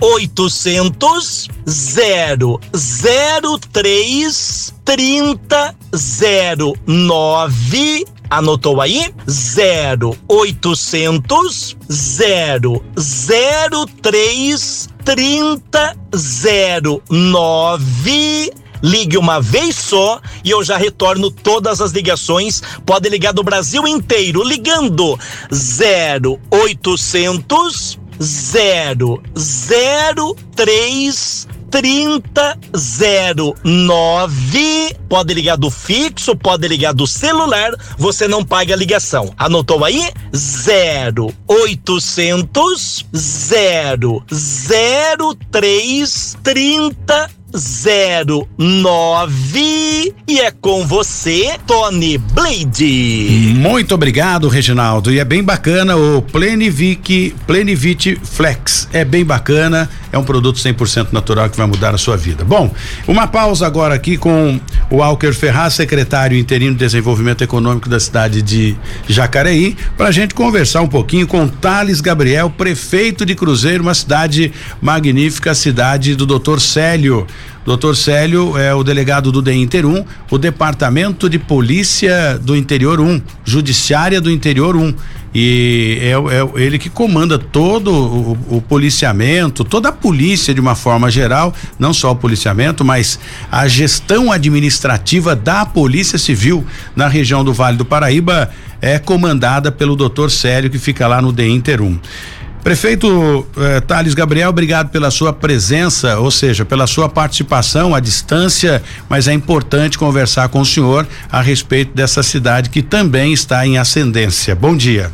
0800 003 3009 Anotou aí? 0800 003 3009 Ligue uma vez só e eu já retorno todas as ligações. Pode ligar do Brasil inteiro ligando 0800 003 3009. Pode ligar do fixo, pode ligar do celular, você não paga a ligação. Anotou aí? 0800 003 30 09 e é com você, Tony Blade. Muito obrigado, Reginaldo. E é bem bacana o Plenivic, Plenivit Flex. É bem bacana, é um produto 100% natural que vai mudar a sua vida. Bom, uma pausa agora aqui com o Alker Ferraz, secretário interino de Desenvolvimento Econômico da cidade de Jacareí, para a gente conversar um pouquinho com Thales Gabriel, prefeito de Cruzeiro, uma cidade magnífica, cidade do Dr. Célio. Doutor Célio é o delegado do DEINTER 1, o Departamento de Polícia do Interior 1, Judiciária do Interior 1. E é, é ele que comanda todo o, o, policiamento, toda a polícia de uma forma geral, não só o policiamento, mas a gestão administrativa da Polícia Civil na região do Vale do Paraíba é comandada pelo doutor Célio, que fica lá no DEINTER 1. Prefeito eh, Thales Gabriel, obrigado pela sua presença, ou seja, pela sua participação à distância, mas é importante conversar com o senhor a respeito dessa cidade que também está em ascendência. Bom dia.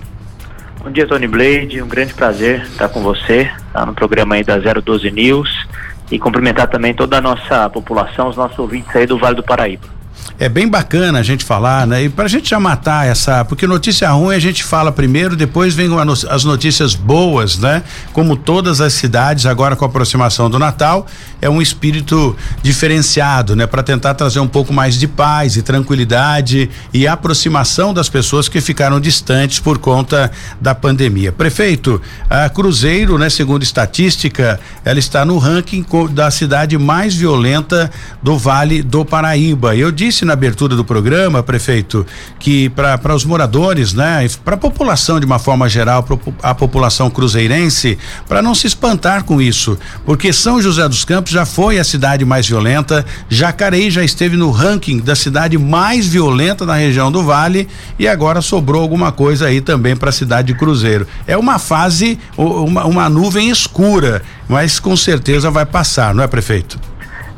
Bom dia, Tony Blade. Um grande prazer estar com você tá no programa aí da 012 News e cumprimentar também toda a nossa população, os nossos ouvintes aí do Vale do Paraíba. É bem bacana a gente falar, né? E pra gente já matar essa, porque notícia ruim a gente fala primeiro, depois vem as notícias boas, né? Como todas as cidades agora com a aproximação do Natal, é um espírito diferenciado, né? Para tentar trazer um pouco mais de paz e tranquilidade e aproximação das pessoas que ficaram distantes por conta da pandemia. Prefeito, a Cruzeiro, né, segundo estatística, ela está no ranking da cidade mais violenta do Vale do Paraíba. Eu disse na abertura do programa, prefeito, que para os moradores, né, para a população de uma forma geral, a população cruzeirense, para não se espantar com isso, porque São José dos Campos já foi a cidade mais violenta, Jacareí já esteve no ranking da cidade mais violenta na região do Vale e agora sobrou alguma coisa aí também para a cidade de Cruzeiro. É uma fase, uma, uma nuvem escura, mas com certeza vai passar, não é, prefeito?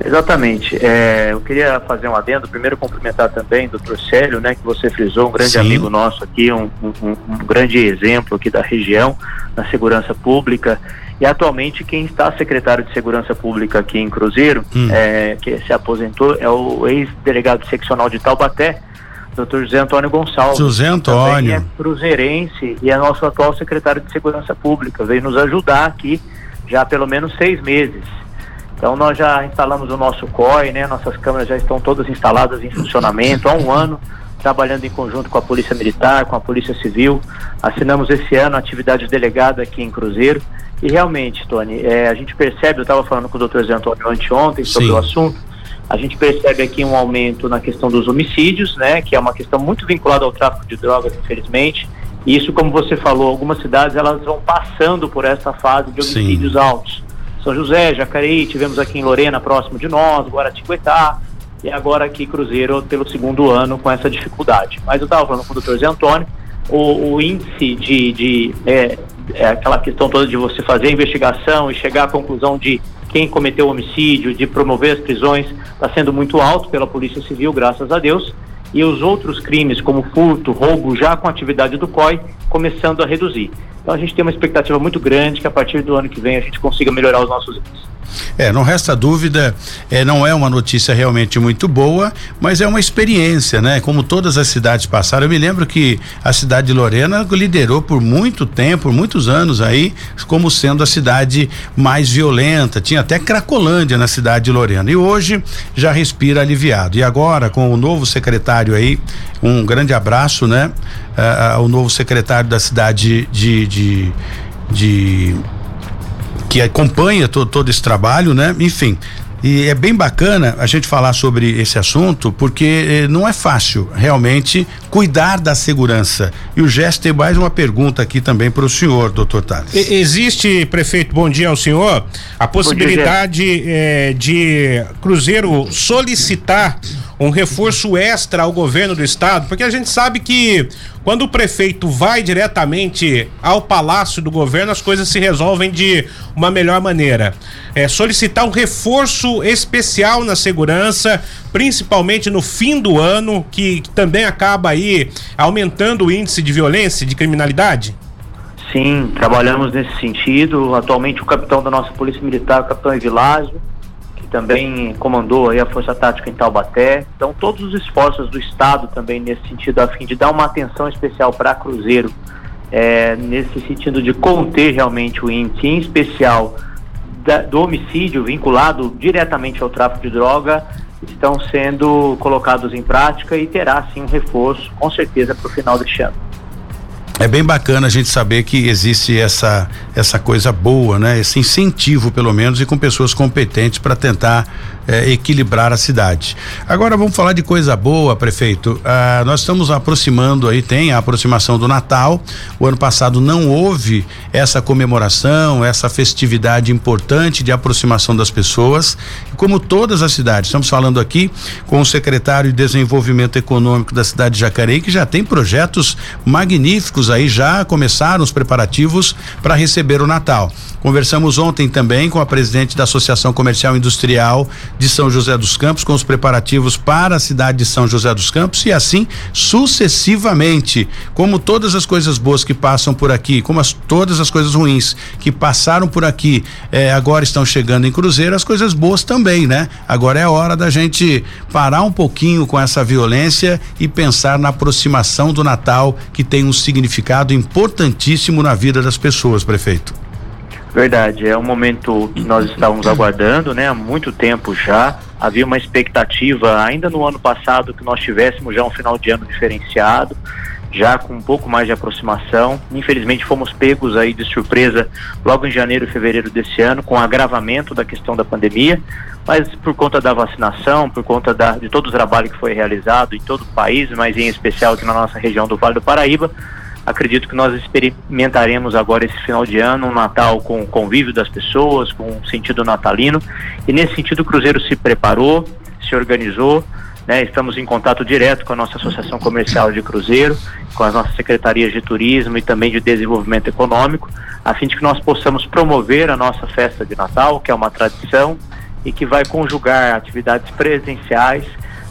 Exatamente. É, eu queria fazer um adendo, primeiro cumprimentar também o doutor Célio, né, que você frisou, um grande Sim. amigo nosso aqui, um, um, um, grande exemplo aqui da região, na segurança pública. E atualmente quem está secretário de Segurança Pública aqui em Cruzeiro, hum. é, que se aposentou, é o ex-delegado seccional de Taubaté, doutor José Antônio Gonçalves. José Antônio. é cruzeirense e é nosso atual secretário de Segurança Pública. Veio nos ajudar aqui já há pelo menos seis meses. Então nós já instalamos o nosso COI, né? Nossas câmeras já estão todas instaladas em funcionamento há um ano, trabalhando em conjunto com a Polícia Militar, com a Polícia Civil. Assinamos esse ano a atividade delegada aqui em Cruzeiro. E realmente, Tony, é, a gente percebe, eu estava falando com o doutor Zé Antônio anteontem sobre Sim. o assunto, a gente percebe aqui um aumento na questão dos homicídios, né? Que é uma questão muito vinculada ao tráfico de drogas, infelizmente. E isso, como você falou, algumas cidades elas vão passando por essa fase de homicídios Sim. altos. São José, Jacareí, tivemos aqui em Lorena, próximo de nós, Guaratinguetá, e agora aqui Cruzeiro pelo segundo ano com essa dificuldade. Mas eu estava falando com o doutor Zé Antônio, o, o índice de, de é, é aquela questão toda de você fazer a investigação e chegar à conclusão de quem cometeu o homicídio, de promover as prisões, está sendo muito alto pela Polícia Civil, graças a Deus, e os outros crimes, como furto, roubo, já com atividade do COI, começando a reduzir. Então a gente tem uma expectativa muito grande que a partir do ano que vem a gente consiga melhorar os nossos índices. É, não resta dúvida, é, não é uma notícia realmente muito boa, mas é uma experiência, né? Como todas as cidades passaram. Eu me lembro que a cidade de Lorena liderou por muito tempo, por muitos anos aí, como sendo a cidade mais violenta. Tinha até Cracolândia na cidade de Lorena. E hoje já respira aliviado. E agora, com o novo secretário aí, um grande abraço, né? Uh, uh, o novo secretário da cidade de, de, de que acompanha todo, todo esse trabalho, né? Enfim, e é bem bacana a gente falar sobre esse assunto, porque eh, não é fácil realmente cuidar da segurança. E o Gesto tem mais uma pergunta aqui também para o senhor, doutor Tales. Existe, prefeito, bom dia ao senhor, a possibilidade dia, eh, de Cruzeiro solicitar um reforço extra ao governo do estado, porque a gente sabe que quando o prefeito vai diretamente ao palácio do governo, as coisas se resolvem de uma melhor maneira. É, solicitar um reforço especial na segurança, principalmente no fim do ano, que, também acaba aí aumentando o índice de violência, de criminalidade? Sim, trabalhamos nesse sentido. Atualmente o capitão da nossa Polícia Militar, o capitão Evilásio, também comandou aí a Força Tática em Taubaté. Então, todos os esforços do Estado também nesse sentido, a fim de dar uma atenção especial para Cruzeiro, é, nesse sentido de conter realmente o índice, em especial da, do homicídio vinculado diretamente ao tráfico de droga, estão sendo colocados em prática e terá sim um reforço, com certeza, para o final deste ano é bem bacana a gente saber que existe essa essa coisa boa, né? Esse incentivo pelo menos e com pessoas competentes para tentar eh, equilibrar a cidade. Agora vamos falar de coisa boa, prefeito. Ah, nós estamos aproximando aí tem a aproximação do Natal. O ano passado não houve essa comemoração, essa festividade importante de aproximação das pessoas. Como todas as cidades, estamos falando aqui com o secretário de Desenvolvimento Econômico da cidade de Jacareí que já tem projetos magníficos aí já começaram os preparativos para receber o Natal. Conversamos ontem também com a presidente da Associação Comercial Industrial de São José dos Campos, com os preparativos para a cidade de São José dos Campos e assim sucessivamente. Como todas as coisas boas que passam por aqui, como as, todas as coisas ruins que passaram por aqui, eh, agora estão chegando em Cruzeiro, as coisas boas também, né? Agora é a hora da gente parar um pouquinho com essa violência e pensar na aproximação do Natal, que tem um significado importantíssimo na vida das pessoas, prefeito. Verdade, é um momento que nós estávamos aguardando, né? Há muito tempo já. Havia uma expectativa ainda no ano passado que nós tivéssemos já um final de ano diferenciado, já com um pouco mais de aproximação. Infelizmente fomos pegos aí de surpresa logo em janeiro e fevereiro desse ano com o agravamento da questão da pandemia, mas por conta da vacinação, por conta da, de todo o trabalho que foi realizado em todo o país, mas em especial aqui na nossa região do Vale do Paraíba, Acredito que nós experimentaremos agora esse final de ano um Natal com o convívio das pessoas, com um sentido natalino. E nesse sentido o Cruzeiro se preparou, se organizou. Né? Estamos em contato direto com a nossa Associação Comercial de Cruzeiro, com as nossas secretarias de turismo e também de desenvolvimento econômico, a fim de que nós possamos promover a nossa festa de Natal, que é uma tradição e que vai conjugar atividades presenciais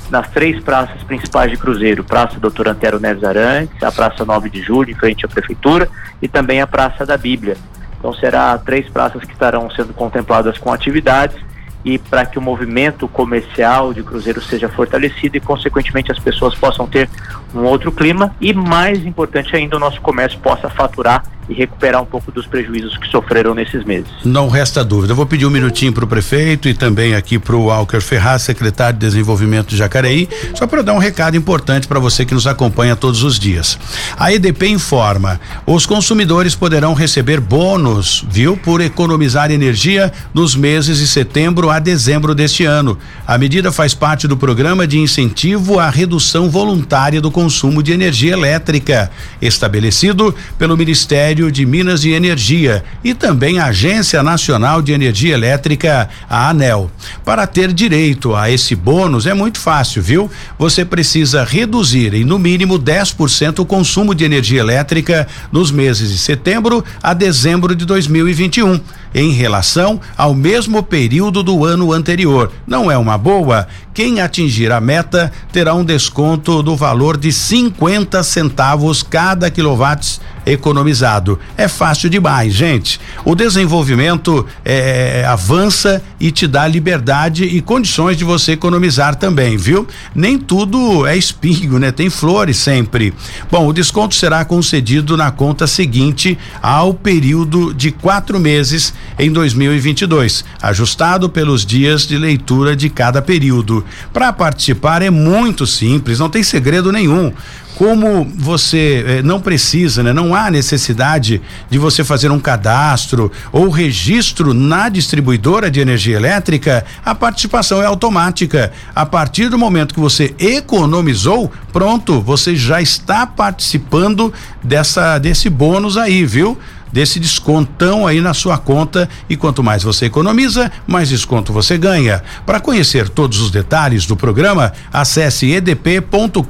nas três praças principais de Cruzeiro, Praça Doutor Antero Neves Arantes, a Praça 9 de Julho, em frente à Prefeitura, e também a Praça da Bíblia. Então será três praças que estarão sendo contempladas com atividades e para que o movimento comercial de Cruzeiro seja fortalecido e, consequentemente, as pessoas possam ter um outro clima e, mais importante ainda, o nosso comércio possa faturar e recuperar um pouco dos prejuízos que sofreram nesses meses. Não resta dúvida. Eu vou pedir um minutinho para o prefeito e também aqui para o Walker Ferraz, secretário de Desenvolvimento de Jacareí, só para dar um recado importante para você que nos acompanha todos os dias. A EDP informa: os consumidores poderão receber bônus, viu, por economizar energia nos meses de setembro a dezembro deste ano. A medida faz parte do programa de incentivo à redução voluntária do consumo de energia elétrica, estabelecido pelo Ministério Ministério de Minas e Energia e também a Agência Nacional de Energia Elétrica, a ANEL. Para ter direito a esse bônus é muito fácil, viu? Você precisa reduzir em no mínimo 10% o consumo de energia elétrica nos meses de setembro a dezembro de 2021 em relação ao mesmo período do ano anterior. Não é uma boa? Quem atingir a meta terá um desconto do valor de 50 centavos cada quilowatts economizado. É fácil demais, gente. O desenvolvimento é, avança e te dá liberdade e condições de você economizar também, viu? Nem tudo é espinho, né? Tem flores sempre. Bom, o desconto será concedido na conta seguinte ao período de quatro meses em 2022, ajustado pelos dias de leitura de cada período. Para participar é muito simples, não tem segredo nenhum como você eh, não precisa, né? Não há necessidade de você fazer um cadastro ou registro na distribuidora de energia elétrica, a participação é automática. A partir do momento que você economizou, pronto, você já está participando dessa desse bônus aí, viu? Desse descontão aí na sua conta e quanto mais você economiza, mais desconto você ganha. Para conhecer todos os detalhes do programa, acesse edp.com.br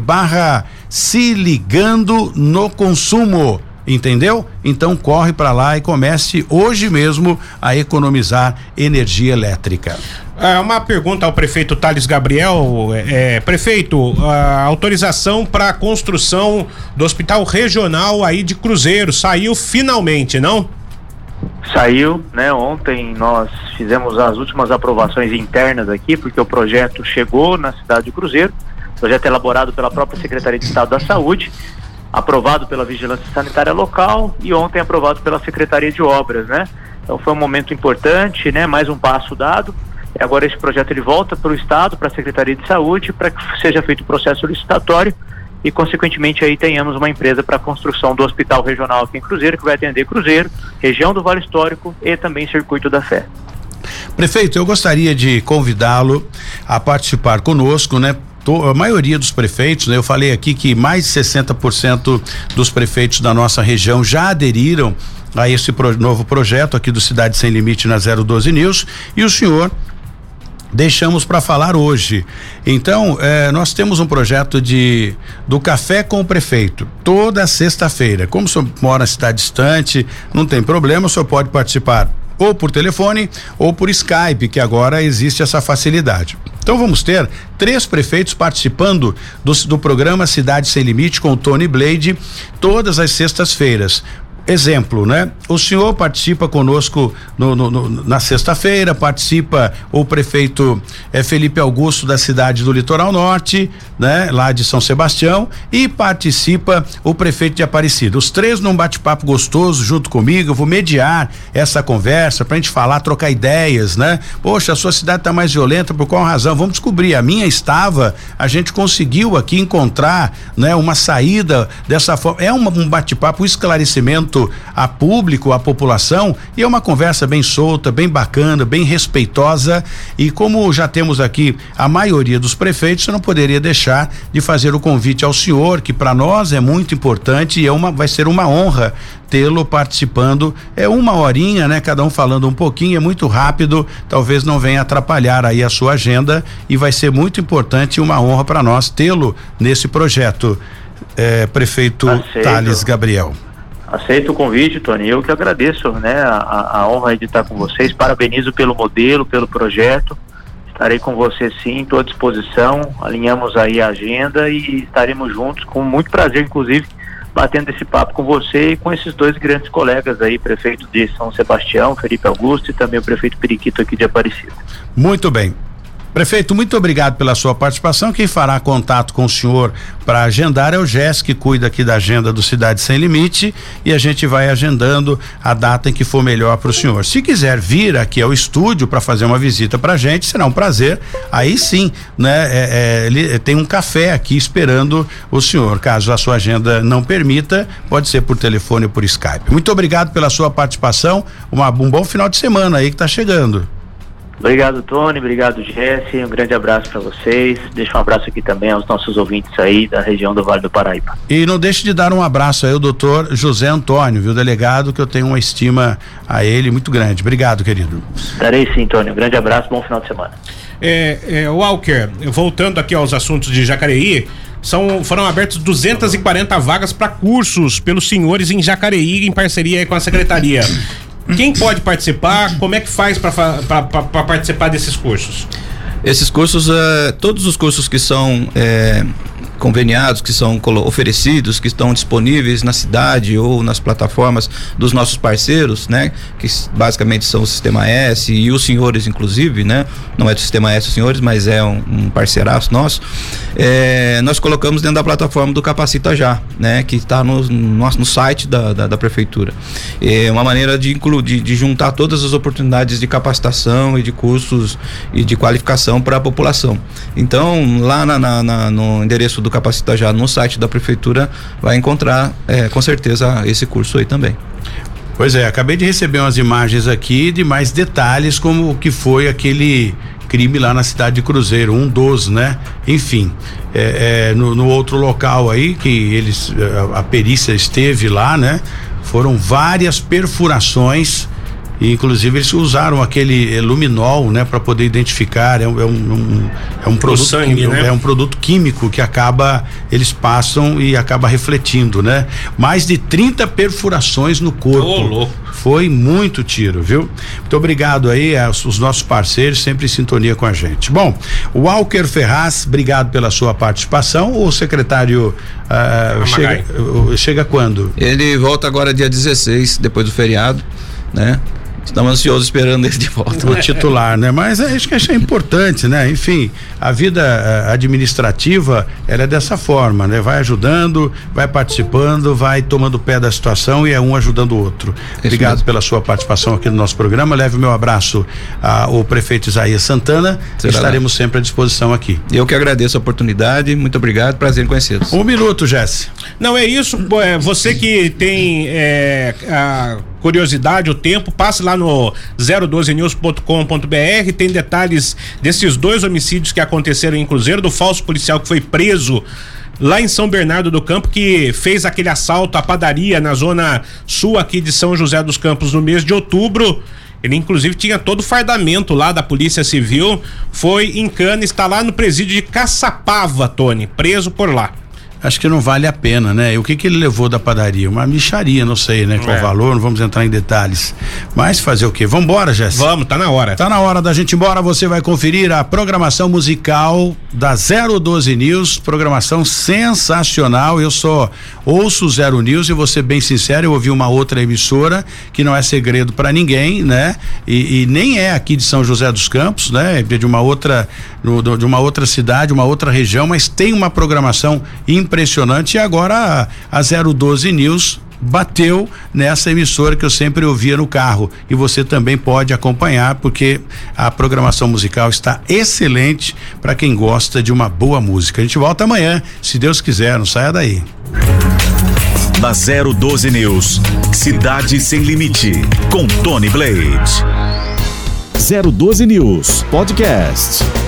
barra se ligando no consumo. Entendeu? Então corre para lá e comece hoje mesmo a economizar energia elétrica. É uma pergunta ao prefeito Thales Gabriel. É, prefeito, a autorização para a construção do hospital regional aí de Cruzeiro saiu finalmente, não? Saiu, né? Ontem nós fizemos as últimas aprovações internas aqui, porque o projeto chegou na cidade de Cruzeiro, projeto elaborado pela própria Secretaria de Estado da Saúde, aprovado pela Vigilância Sanitária Local e ontem aprovado pela Secretaria de Obras, né? Então foi um momento importante, né? Mais um passo dado. Agora esse projeto ele volta para o Estado, para a Secretaria de Saúde, para que seja feito o processo licitatório e, consequentemente, aí tenhamos uma empresa para a construção do Hospital Regional aqui em Cruzeiro, que vai atender Cruzeiro, região do Vale Histórico e também Circuito da Fé. Prefeito, eu gostaria de convidá-lo a participar conosco, né? a maioria dos prefeitos, né? Eu falei aqui que mais de 60% dos prefeitos da nossa região já aderiram a esse pro, novo projeto aqui do Cidade Sem Limite na 012 News e o senhor deixamos para falar hoje. Então, eh, nós temos um projeto de do café com o prefeito toda sexta-feira. Como o senhor mora cidade distante, não tem problema, o senhor pode participar ou por telefone ou por Skype, que agora existe essa facilidade. Então vamos ter três prefeitos participando do, do programa Cidade Sem Limite com o Tony Blade todas as sextas-feiras exemplo, né? O senhor participa conosco no, no, no, na sexta-feira, participa o prefeito é, Felipe Augusto da cidade do Litoral Norte, né? Lá de São Sebastião e participa o prefeito de Aparecida. Os três num bate-papo gostoso junto comigo, eu vou mediar essa conversa pra gente falar, trocar ideias, né? Poxa, a sua cidade tá mais violenta, por qual razão? Vamos descobrir. A minha estava, a gente conseguiu aqui encontrar, né? Uma saída dessa forma. É uma, um bate-papo, um esclarecimento a público, a população, e é uma conversa bem solta, bem bacana, bem respeitosa. E como já temos aqui a maioria dos prefeitos, eu não poderia deixar de fazer o convite ao senhor, que para nós é muito importante e é uma, vai ser uma honra tê-lo participando. É uma horinha, né? Cada um falando um pouquinho, é muito rápido, talvez não venha atrapalhar aí a sua agenda e vai ser muito importante e uma honra para nós tê-lo nesse projeto. É, prefeito Aceito. Thales Gabriel. Aceito o convite, Tony. Eu que agradeço, né, a, a honra de estar com vocês. Parabenizo pelo modelo, pelo projeto. Estarei com você sim, estou à disposição. Alinhamos aí a agenda e estaremos juntos com muito prazer, inclusive, batendo esse papo com você e com esses dois grandes colegas aí, prefeito de São Sebastião, Felipe Augusto, e também o prefeito Periquito aqui de Aparecida. Muito bem. Prefeito, muito obrigado pela sua participação. Quem fará contato com o senhor para agendar é o Jess, que cuida aqui da agenda do Cidade Sem Limite, e a gente vai agendando a data em que for melhor para o senhor. Se quiser vir aqui ao estúdio para fazer uma visita para a gente, será um prazer. Aí sim, né? É, é, ele tem um café aqui esperando o senhor. Caso a sua agenda não permita, pode ser por telefone ou por Skype. Muito obrigado pela sua participação. Uma, um bom final de semana aí que está chegando. Obrigado, Tony. Obrigado, Jesse. Um grande abraço para vocês. Deixa um abraço aqui também aos nossos ouvintes aí da região do Vale do Paraíba. E não deixe de dar um abraço aí ao doutor José Antônio, viu, delegado, que eu tenho uma estima a ele muito grande. Obrigado, querido. Darei sim, Tony. Um grande abraço, bom final de semana. É, é, Walker, voltando aqui aos assuntos de Jacareí, são, foram abertas 240 vagas para cursos pelos senhores em Jacareí, em parceria com a secretaria. Quem pode participar? Como é que faz para participar desses cursos? Esses cursos, é, todos os cursos que são é, conveniados, que são oferecidos, que estão disponíveis na cidade ou nas plataformas dos nossos parceiros, né? Que basicamente são o Sistema S e os senhores, inclusive, né? Não é do Sistema S os senhores, mas é um, um parceiraço nosso. É, nós colocamos dentro da plataforma do Capacita Já, né? Que está no, no, no, site da, da, da, prefeitura. É uma maneira de incluir, de, de juntar todas as oportunidades de capacitação e de cursos e de qualificação para a população. Então, lá na, na, na, no endereço do Capacita Já no site da prefeitura vai encontrar é, com certeza esse curso aí também. Pois é, acabei de receber umas imagens aqui de mais detalhes como o que foi aquele crime lá na cidade de Cruzeiro, um dos, né? Enfim, é, é, no, no, outro local aí que eles a, a perícia esteve lá, né? Foram várias perfurações e, inclusive eles usaram aquele luminol, né, para poder identificar. É um, é um, é um produto, sangue, né? é um produto químico que acaba eles passam e acaba refletindo, né? Mais de 30 perfurações no corpo. Oh, louco. Foi muito tiro, viu? Muito obrigado aí aos, os nossos parceiros sempre em sintonia com a gente. Bom, Walker Ferraz, obrigado pela sua participação. O secretário uh, chega, uh, chega quando? Ele volta agora dia 16, depois do feriado, né? Estamos ansiosos esperando ele de volta. O titular, né? Mas acho que é importante, né? Enfim, a vida eh, administrativa, ela é dessa forma, né? Vai ajudando, vai participando, vai tomando pé da situação e é um ajudando o outro. Isso Obrigado mesmo. pela sua participação aqui no nosso programa. Leve o meu abraço ao prefeito Isaías Santana. Será Estaremos lá. sempre à disposição aqui. Eu que agradeço a oportunidade. Muito obrigado. Prazer em conhecê-los. Um minuto, Jesse. Não é isso. É, você que tem é, a curiosidade, o tempo, passe lá no 012news.com.br, tem detalhes desses dois homicídios que aconteceram em Cruzeiro, do falso policial que foi preso lá em São Bernardo do Campo, que fez aquele assalto à padaria na zona sul aqui de São José dos Campos no mês de outubro. Ele inclusive tinha todo o fardamento lá da Polícia Civil, foi em cana, está lá no presídio de Caçapava, Tony, preso por lá. Acho que não vale a pena, né? E o que que ele levou da padaria? Uma micharia, não sei, né? Qual É. o valor, não vamos entrar em detalhes. Mas fazer o quê? Vambora, Jéssica? Vamos, tá na hora. Tá na hora da gente ir embora, você vai conferir a programação musical da 012 News, programação sensacional. Eu só ouço Zero News e vou ser bem sincero, eu ouvi uma outra emissora que não é segredo para ninguém, né? E, e nem é aqui de São José dos Campos, né? É De uma outra de uma outra cidade, uma outra região, mas tem uma programação impressionante e agora a, a 012 News bateu nessa emissora que eu sempre ouvia no carro e você também pode acompanhar porque a programação musical está excelente para quem gosta de uma boa música. A gente volta amanhã, se Deus quiser, não saia daí. Na 012 News, Cidade Sem Limite, com Tony Blade. 012 News Podcast.